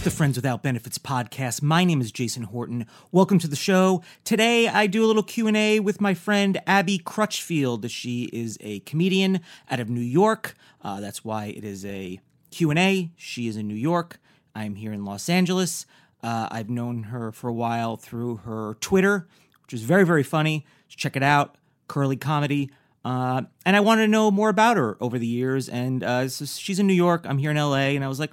It's the Friends Without Benefits podcast. My name is Jason Horton. Welcome to the show. Today I do a little Q&A with my friend Abbi Crutchfield. She is a comedian out of New York. Uh, that's why it is a Q&A. She is in New York. I'm here in Los Angeles. Uh, I've known her for a while through her Twitter, which is very, very funny. Check it out, Curly Comedy. Uh, and I wanted to know more about her over the years. And uh, so she's in New York. I'm here in LA, and I was like,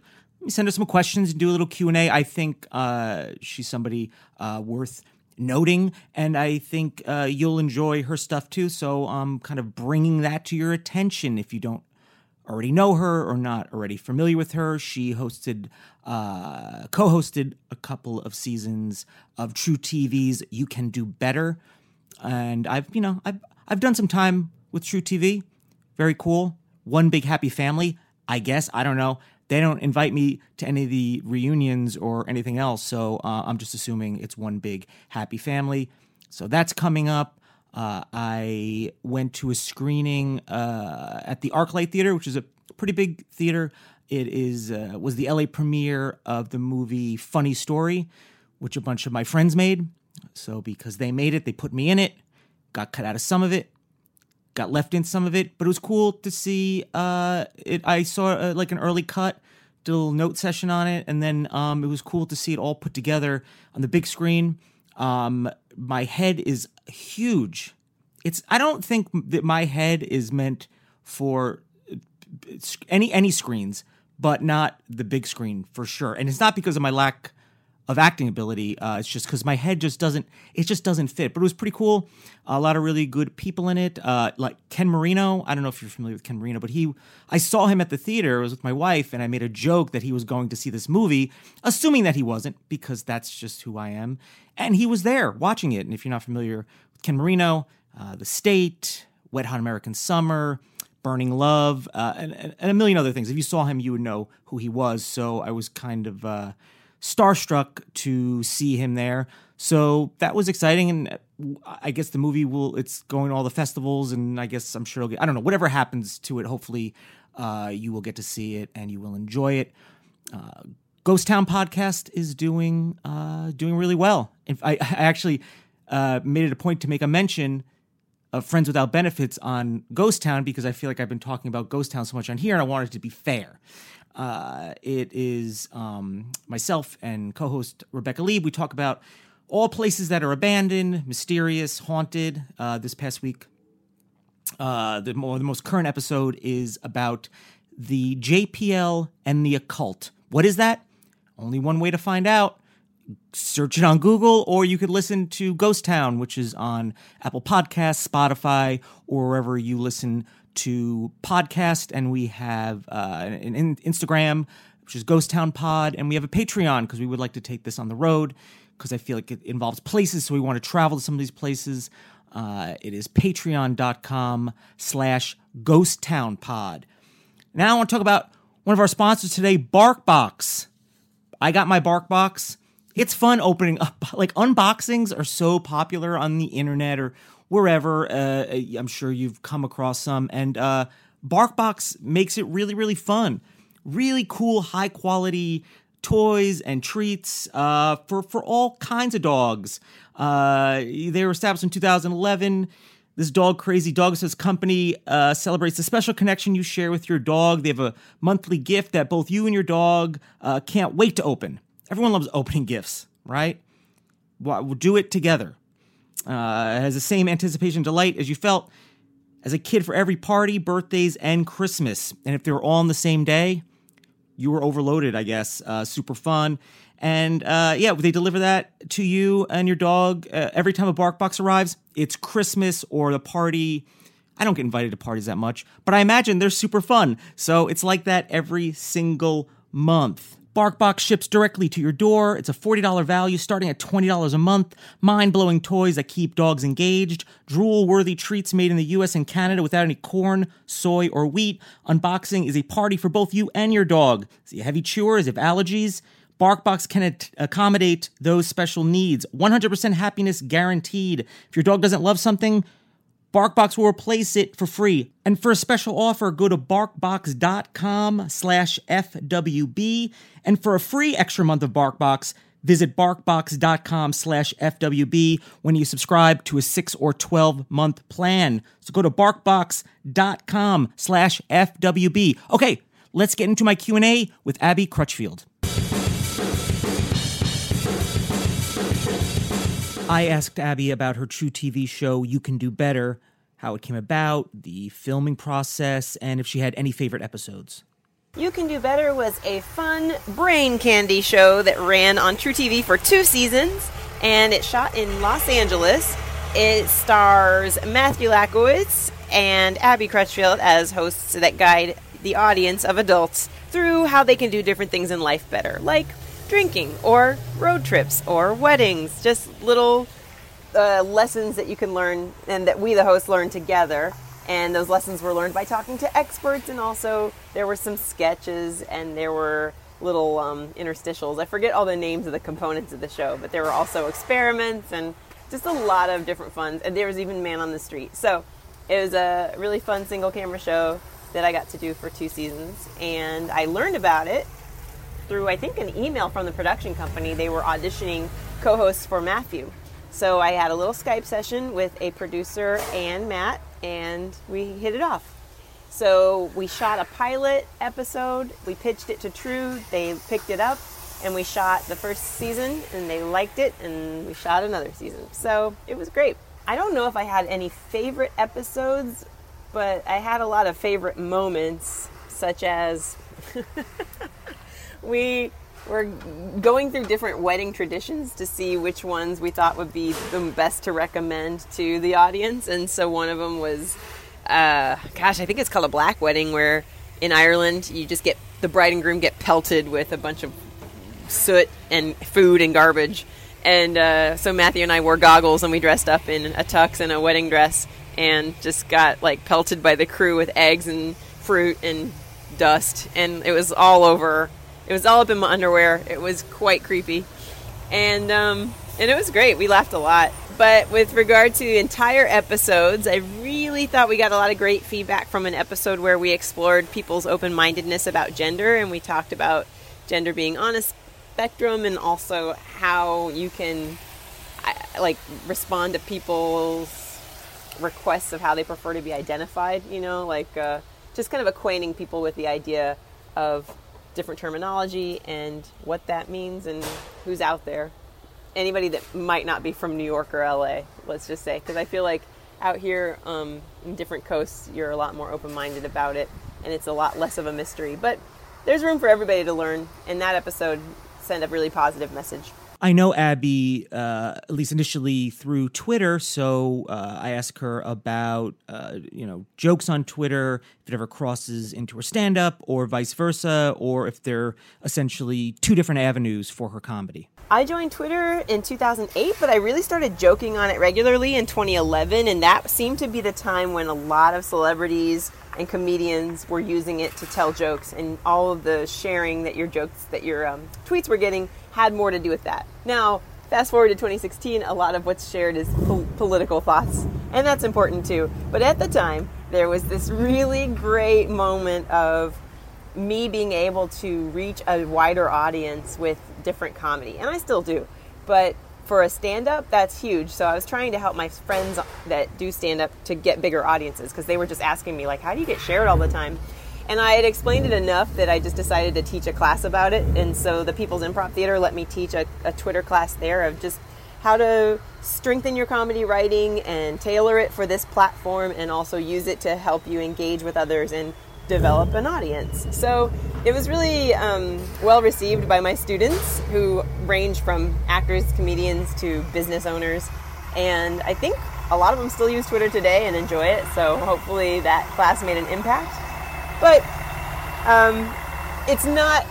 send her some questions and do a little Q and A. I think uh, she's somebody uh, worth noting, and I think uh, you'll enjoy her stuff too. So I'm kind of bringing that to your attention if you don't already know her or not already familiar with her. She hosted, uh, co-hosted a couple of seasons of TruTV's "You Can Do Better," and I've you know I've I've done some time with TruTV. Very cool. One big happy family. I guess I don't know. They don't invite me to any of the reunions or anything else, so uh, I'm just assuming it's one big happy family. So that's coming up. Uh, I went to a screening uh, at the ArcLight Theater, which is a pretty big theater. It is uh, was the LA premiere of the movie Funny Story, which a bunch of my friends made. So because they made it, they put me in it. Got cut out of some of it, got left in some of it, but it was cool to see. Uh, it I saw uh, like an early cut, did a little note session on it, and then um, it was cool to see it all put together on the big screen. Um, my head is huge. It's I don't think that my head is meant for any any screens, but not the big screen for sure. And it's not because of my lack of acting ability. Uh, it's just because my head just doesn't it just doesn't fit. But it was pretty cool. A lot of really good people in it. Uh, like Ken Marino. I don't know if you're familiar with Ken Marino, but he I saw him at the theater. I was with my wife, and I made a joke that he was going to see this movie, assuming that he wasn't because that's just who I am. And he was there watching it. And if you're not familiar with Ken Marino, uh, The State, Wet Hot American Summer. Burning Love, uh, and, and a million other things. If you saw him, you would know who he was. So I was kind of uh, starstruck to see him there. So that was exciting, and I guess the movie will. It's going to all the festivals, and I guess I'm sure it'll get. I don't know. Whatever happens to it, hopefully, uh, you will get to see it and you will enjoy it. Uh, Ghost Town podcast is doing uh, doing really well. I, I actually uh, made it a point to make a mention of Friends Without Benefits on Ghost Town because I feel like I've been talking about Ghost Town so much on here, and I wanted to be fair. Uh, it is um, myself and co-host Rebecca Lieb. We talk about all places that are abandoned, mysterious, haunted. Uh, this past week, uh, the, more, the most current episode is about the JPL and the occult. What is that? Only one way to find out. Search it on Google, or you could listen to Ghost Town, which is on Apple Podcasts, Spotify, or wherever you listen to podcast. And we have uh, an, an Instagram, which is Ghost Town Pod, and we have a Patreon because we would like to take this on the road because I feel like it involves places, so we want to travel to some of these places. Uh, it is patreon.com slash ghost town pod. Now I want to talk about one of our sponsors today, Barkbox. I got my Barkbox. It's fun opening up. Like unboxings are so popular on the internet or wherever. Uh, I'm sure you've come across some, and uh, Barkbox makes it really, really fun. Really cool, high quality toys and treats uh, for for all kinds of dogs. Uh, they were established in 2011. This dog crazy dog says company uh, celebrates the special connection you share with your dog. They have a monthly gift that both you and your dog uh, can't wait to open. Everyone loves opening gifts, right? Well, do it together. Uh, it has the same anticipation delight as you felt as a kid for every party, birthdays, and Christmas. And if they were all on the same day, you were overloaded, I guess. Uh, super fun. And uh, yeah, they deliver that to you and your dog uh, every time a bark box arrives. It's Christmas or the party. I don't get invited to parties that much, but I imagine they're super fun. So it's like that every single month. BarkBox ships directly to your door. It's a $40 value starting at $20 a month. Mind blowing toys that keep dogs engaged. Drool worthy treats made in the US and Canada without any corn, soy, or wheat. Unboxing is a party for both you and your dog. A heavy chewer? Is allergies? BarkBox can at- accommodate those special needs. 100% happiness guaranteed. If your dog doesn't love something, BarkBox will replace it for free. And for a special offer, go to barkbox.com slash FWB. And for a free extra month of BarkBox, visit barkbox.com slash FWB when you subscribe to a 6 or 12 month plan. So go to barkbox.com slash FWB. Okay, let's get into my Q&A with Abbi Crutchfield. I asked Abbi about her TruTV show, You Can Do Better, how it came about, the filming process, and if she had any favorite episodes. You Can Do Better was a fun brain candy show that ran on TruTV for two seasons, and it shot in Los Angeles. It stars Matthew Latkiewicz and Abbi Crutchfield as hosts that guide the audience of adults through how they can do different things in life better, like drinking or road trips or weddings, just little uh, lessons that you can learn and that we, the hosts, learn together. And those lessons were learned by talking to experts, and also there were some sketches and there were little um, interstitials. I forget all the names of the components of the show, but there were also experiments and just a lot of different fun. And there was even Man on the Street. So it was a really fun single camera show that I got to do for two seasons, and I learned about it through I think an email from the production company. They were auditioning co-hosts for Matthew. So I had a little Skype session with a producer and Matt and we hit it off. So we shot a pilot episode, we pitched it to True, they picked it up and we shot the first season and they liked it and we shot another season. So it was great. I don't know if I had any favorite episodes, but I had a lot of favorite moments such as we were going through different wedding traditions to see which ones we thought would be the best to recommend to the audience. And so one of them was, uh, gosh, I think it's called a black wedding, where in Ireland you just get the bride and groom get pelted with a bunch of soot and food and garbage. And uh, so Matthew and I wore goggles and we dressed up in a tux and a wedding dress and just got like pelted by the crew with eggs and fruit and dust. And it was all over it was all up in my underwear. It was quite creepy, and um, and it was great. We laughed a lot. But with regard to entire episodes, I really thought we got a lot of great feedback from an episode where we explored people's open mindedness about gender, and we talked about gender being on a spectrum, and also how you can like respond to people's requests of how they prefer to be identified. You know, like uh, just kind of acquainting people with the idea of different terminology and what that means and who's out there. Anybody that might not be from New York or LA, let's just say, because I feel like out here um, in different coasts, you're a lot more open minded about it and it's a lot less of a mystery. But there's room for everybody to learn, and that episode sent a really positive message. I know Abbi, uh, at least initially through Twitter, so uh, I asked her about, uh, you know, jokes on Twitter, if it ever crosses into her stand up, or vice versa, or if they're essentially two different avenues for her comedy. I joined Twitter in 2008, but I really started joking on it regularly in 2011, and that seemed to be the time when a lot of celebrities and comedians were using it to tell jokes, and all of the sharing that your jokes, that your um, tweets were getting had more to do with that. Now, fast forward to 2016, a lot of what's shared is po- political thoughts, and that's important too. But at the time, there was this really great moment of me being able to reach a wider audience with different comedy, and I still do. But for a stand up, that's huge. So I was trying to help my friends that do stand up to get bigger audiences because they were just asking me, like, how do you get shared all the time? And I had explained it enough that I just decided to teach a class about it. And so the People's Improv Theater let me teach a, a Twitter class there of just how to strengthen your comedy writing and tailor it for this platform and also use it to help you engage with others and develop an audience. So it was really um, well received by my students who range from actors, comedians to business owners. And I think a lot of them still use Twitter today and enjoy it. So hopefully that class made an impact. But um, it's not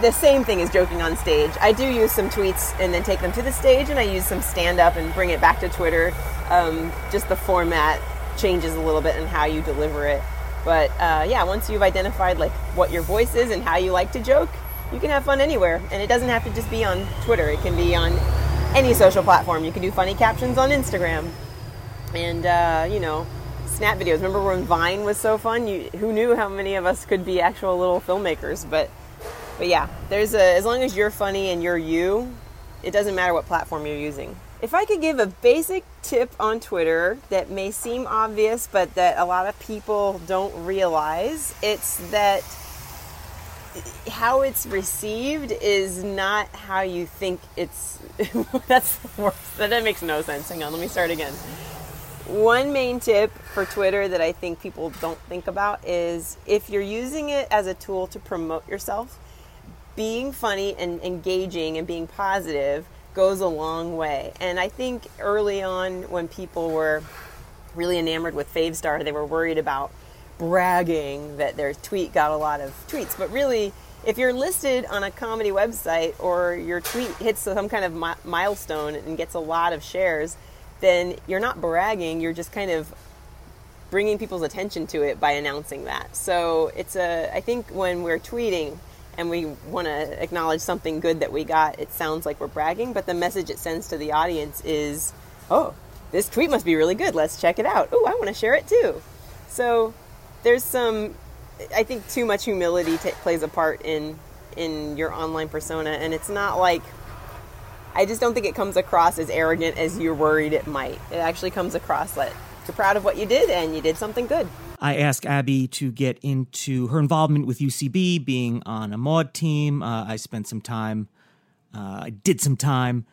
the same thing as joking on stage. I do use some tweets and then take them to the stage, and I use some stand up and bring it back to Twitter. Um, just the format changes a little bit and how you deliver it. But uh, yeah, once you've identified like what your voice is and how you like to joke, you can have fun anywhere, and it doesn't have to just be on Twitter. It can be on any social platform. You can do funny captions on Instagram, and uh, you know, snap videos. Remember when Vine was so fun? You, who knew how many of us could be actual little filmmakers? But but yeah, there's a as long as you're funny and you're you, it doesn't matter what platform you're using. If I could give a basic tip on Twitter that may seem obvious but that a lot of people don't realize, it's that how it's received is not how you think it's that's the worst. That makes no sense. Hang on, let me start again. One main tip for Twitter that I think people don't think about is if you're using it as a tool to promote yourself, being funny and engaging and being positive goes a long way. And I think early on, when people were really enamored with Favstar, they were worried about bragging that their tweet got a lot of tweets. But really, if you're listed on a comedy website or your tweet hits some kind of mi- milestone and gets a lot of shares, then you're not bragging, you're just kind of bringing people's attention to it by announcing that. So it's a, I think when we're tweeting, and we want to acknowledge something good that we got, it sounds like we're bragging, but the message it sends to the audience is, oh, this tweet must be really good. Let's check it out. Oh, I want to share it too. So there's some, I think, too much humility t- plays a part in in your online persona, and it's not like. I just don't think it comes across as arrogant as you're worried it might. It actually comes across that you're proud of what you did and you did something good. I asked Abbi to get into her involvement with UCB, being on a Maude team. Uh, I spent some time, uh, I did some time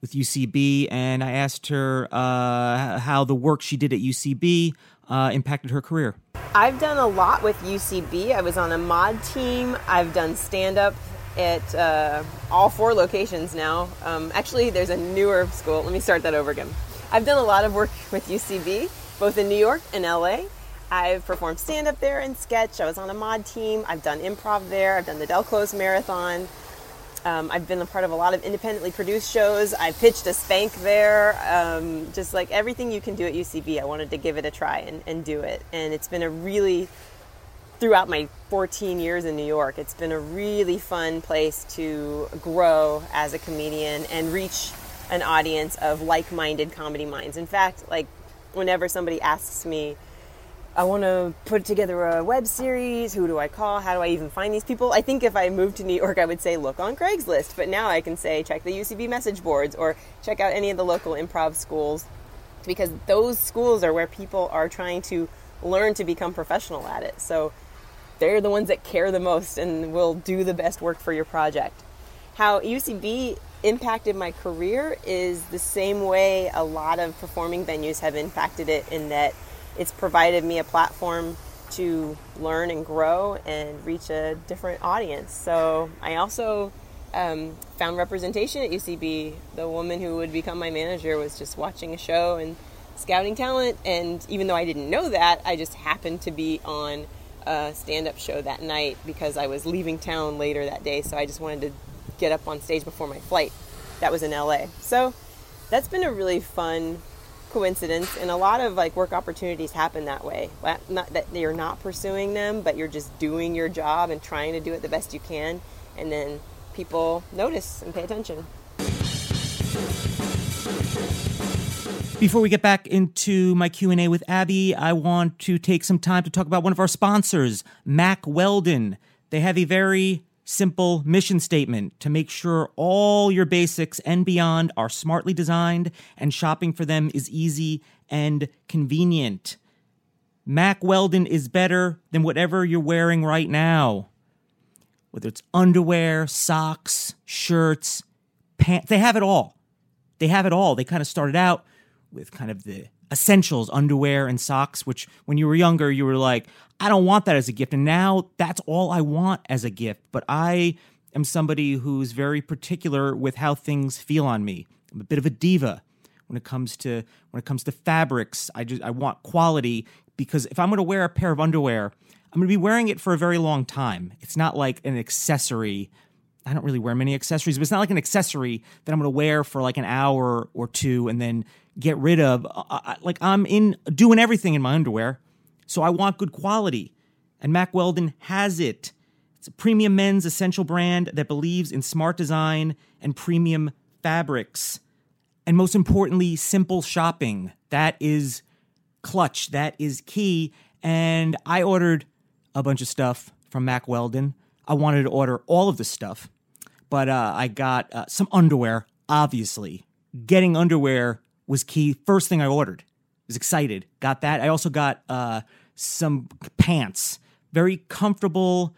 with UCB, and I asked her uh, how the work she did at UCB uh, impacted her career. I've done a lot with UCB. I was on a Maude team. I've done stand up at uh, all four locations now. Um, actually, there's a newer school. Let me start that over again. I've done a lot of work with UCB, both in New York and LA. I've performed stand up there and sketch. I was on a Maude team. I've done improv there. I've done the Del Close Marathon. Um, I've been a part of a lot of independently produced shows. I pitched a spank there. Um, just like everything you can do at UCB, I wanted to give it a try and, and do it. And it's been a really, throughout my 14 years in New York, it's been a really fun place to grow as a comedian and reach an audience of like minded comedy minds. In fact, like whenever somebody asks me, I want to put together a web series. Who do I call? How do I even find these people? I think if I moved to New York, I would say look on Craigslist. But now I can say check the UCB message boards or check out any of the local improv schools because those schools are where people are trying to learn to become professional at it. So they're the ones that care the most and will do the best work for your project. How UCB impacted my career is the same way a lot of performing venues have impacted it in that it's provided me a platform to learn and grow and reach a different audience. So I also um, found representation at UCB. The woman who would become my manager was just watching a show and scouting talent, and even though I didn't know that, I just happened to be on a stand-up show that night because I was leaving town later that day. So I just wanted to get up on stage before my flight. That was in LA. So that's been a really fun coincidence and a lot of like work opportunities happen that way not that you're not pursuing them but you're just doing your job and trying to do it the best you can and then people notice and pay attention Before we get back into my Q&A with Abbi, I want to take some time to talk about one of our sponsors, Mack Weldon. They have a very simple mission statement to make sure all your basics and beyond are smartly designed and shopping for them is easy and convenient. Mack Weldon is better than whatever you're wearing right now. Whether it's underwear, socks, shirts, pants, they have it all. They have it all. They kind of started out with kind of the essentials, underwear and socks, which when you were younger, you were like, I don't want that as a gift. And now that's all I want as a gift. But I am somebody who's very particular with how things feel on me. I'm a bit of a diva when it comes to when it comes to fabrics. I just I want quality because if I'm going to wear a pair of underwear, I'm going to be wearing it for a very long time. It's not like an accessory. I don't really wear many accessories, but it's not like an accessory that I'm going to wear for like an hour or two and then get rid of. I, like I'm in doing everything in my underwear, so I want good quality, and Mack Weldon has it. It's a premium men's essential brand that believes in smart design and premium fabrics. And most importantly, simple shopping. That is clutch. That is key. And I ordered a bunch of stuff from Mack Weldon. I wanted to order all of the stuff, but uh, I got uh, some underwear, obviously. Getting underwear was key. First thing I ordered. Was excited. Got that. I also got uh, some pants. Very comfortable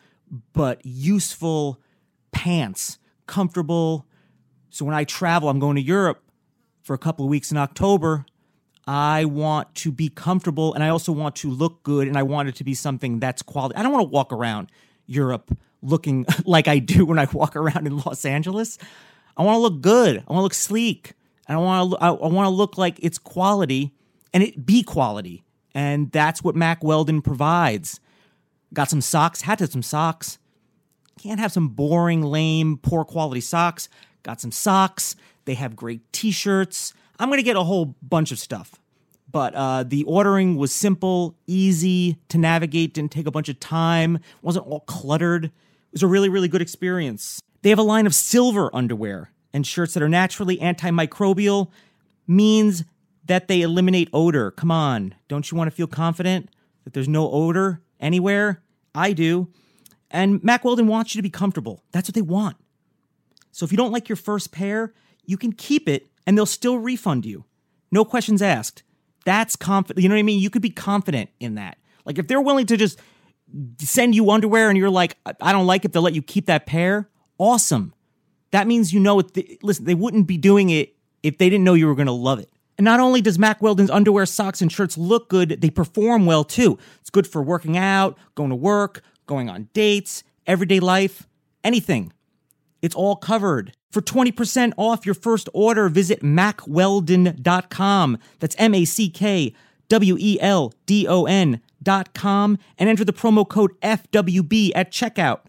but useful pants. Comfortable. So when I travel, I'm going to Europe for a couple of weeks in October. I want to be comfortable and I also want to look good and I want it to be something that's quality. I don't want to walk around Europe looking like I do when I walk around in Los Angeles. I want to look good. I want to look sleek. And I want to I, I want to look like it's quality and it be quality. And that's what Mack Weldon provides. Got some socks, had to have some socks. Can't have some boring, lame, poor quality socks. Got some socks. They have great t-shirts. I'm going to get a whole bunch of stuff. But uh, the ordering was simple, easy to navigate, didn't take a bunch of time, wasn't all cluttered. It was a really, really good experience. They have a line of silver underwear and shirts that are naturally antimicrobial, means that they eliminate odor. Come on, don't you want to feel confident that there's no odor anywhere? I do. And Mack Weldon wants you to be comfortable. That's what they want. So if you don't like your first pair, you can keep it and they'll still refund you. No questions asked. That's confident. You know what I mean? You could be confident in that. Like if they're willing to just send you underwear and you're like, I don't like it, they'll let you keep that pair. Awesome. That means you know it. listen, they wouldn't be doing it if they didn't know you were going to love it. And not only does Mack Weldon's underwear, socks, and shirts look good, they perform well too. It's good for working out, going to work, going on dates, everyday life, anything. It's all covered. For 20% off your first order, visit mackweldon.com. That's M A C K W E L D O N.com and enter the promo code FWB at checkout.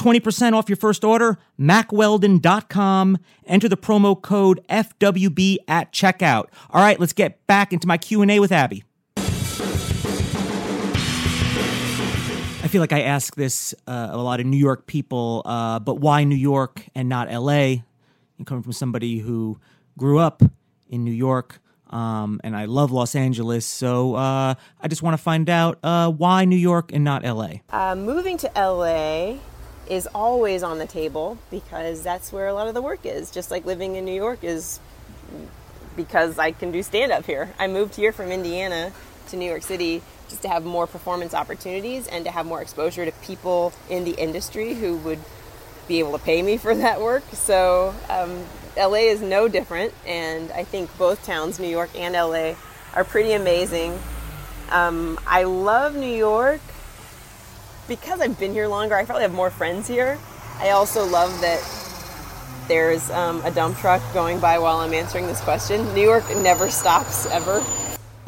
For 20% off your first order, mackweldon.com. Enter the promo code FWB at checkout. All right, let's get back into my Q&A with Abbi. I feel like I ask this uh, a lot of New York people, uh, but why New York and not LA? And coming from somebody who grew up in New York, um, and I love Los Angeles, so uh, I just want to find out uh, why New York and not LA. Uh, moving to LA is always on the table because that's where a lot of the work is. Just like living in New York is because I can do stand up here. I moved here from Indiana to New York City just to have more performance opportunities and to have more exposure to people in the industry who would be able to pay me for that work. So um, LA is no different, and I think both towns, New York and LA, are pretty amazing. Um, I love New York because I've been here longer. I probably have more friends here. I also love that there's um, a dump truck going by while I'm answering this question. New York never stops ever.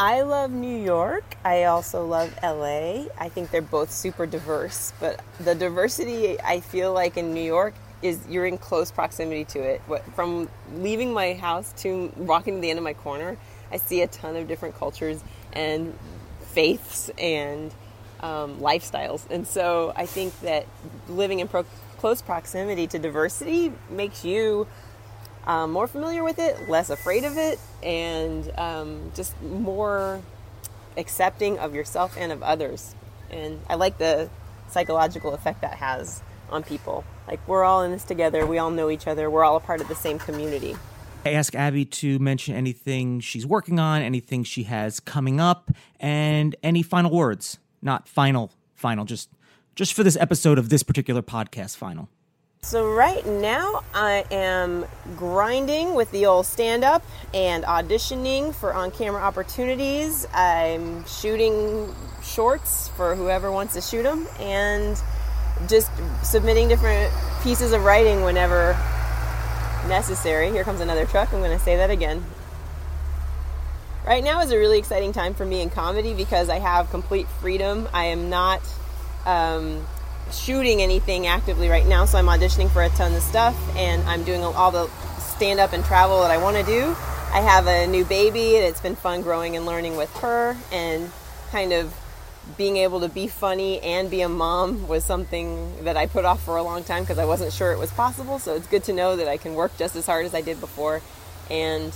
I love New York. I also love LA. I think they're both super diverse, but the diversity I feel like in New York is you're in close proximity to it. From leaving my house to walking to the end of my corner, I see a ton of different cultures and faiths and um, lifestyles. And so I think that living in pro- close proximity to diversity makes you um, more familiar with it, less afraid of it, and um, just more accepting of yourself and of others. And I like the psychological effect that has on people. Like, we're all in this together, we all know each other, we're all a part of the same community. I ask Abbi to mention anything she's working on, anything she has coming up, and any final words. Not final, final, just just for this episode of this particular podcast final. So, right now, I am grinding with the old stand up and auditioning for on camera opportunities. I'm shooting shorts for whoever wants to shoot them and just submitting different pieces of writing whenever necessary. Here comes another truck. I'm going to say that again. Right now is a really exciting time for me in comedy because I have complete freedom. I am not um, shooting anything actively right now, so I'm auditioning for a ton of stuff and I'm doing all the stand up and travel that I want to do. I have a new baby and it's been fun growing and learning with her and kind of being able to be funny and be a mom was something that I put off for a long time because I wasn't sure it was possible. So it's good to know that I can work just as hard as I did before and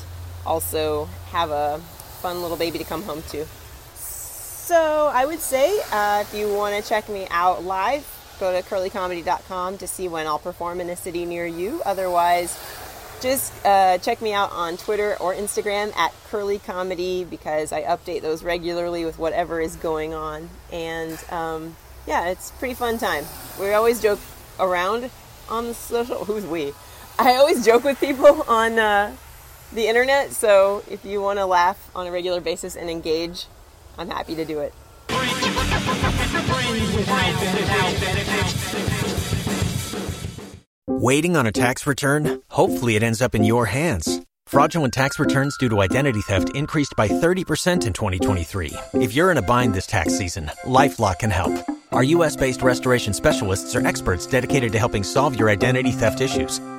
also have a fun little baby to come home to. So I would say uh, if you want to check me out live, go to curlycomedy.com to see when I'll perform in a city near you. Otherwise, just uh, check me out on Twitter or Instagram at Curly Comedy because I update those regularly with whatever is going on. And um, yeah, it's pretty fun time. We always joke around on the social. Who's we? I always joke with people on uh, the internet. So if you want to laugh on a regular basis and engage, I'm happy to do it. Waiting on a tax return? Hopefully, it ends up in your hands. Fraudulent tax returns due to identity theft increased by 30% in 2023. If you're in a bind this tax season, LifeLock can help. Our U.S. based restoration specialists are experts dedicated to helping solve your identity theft issues.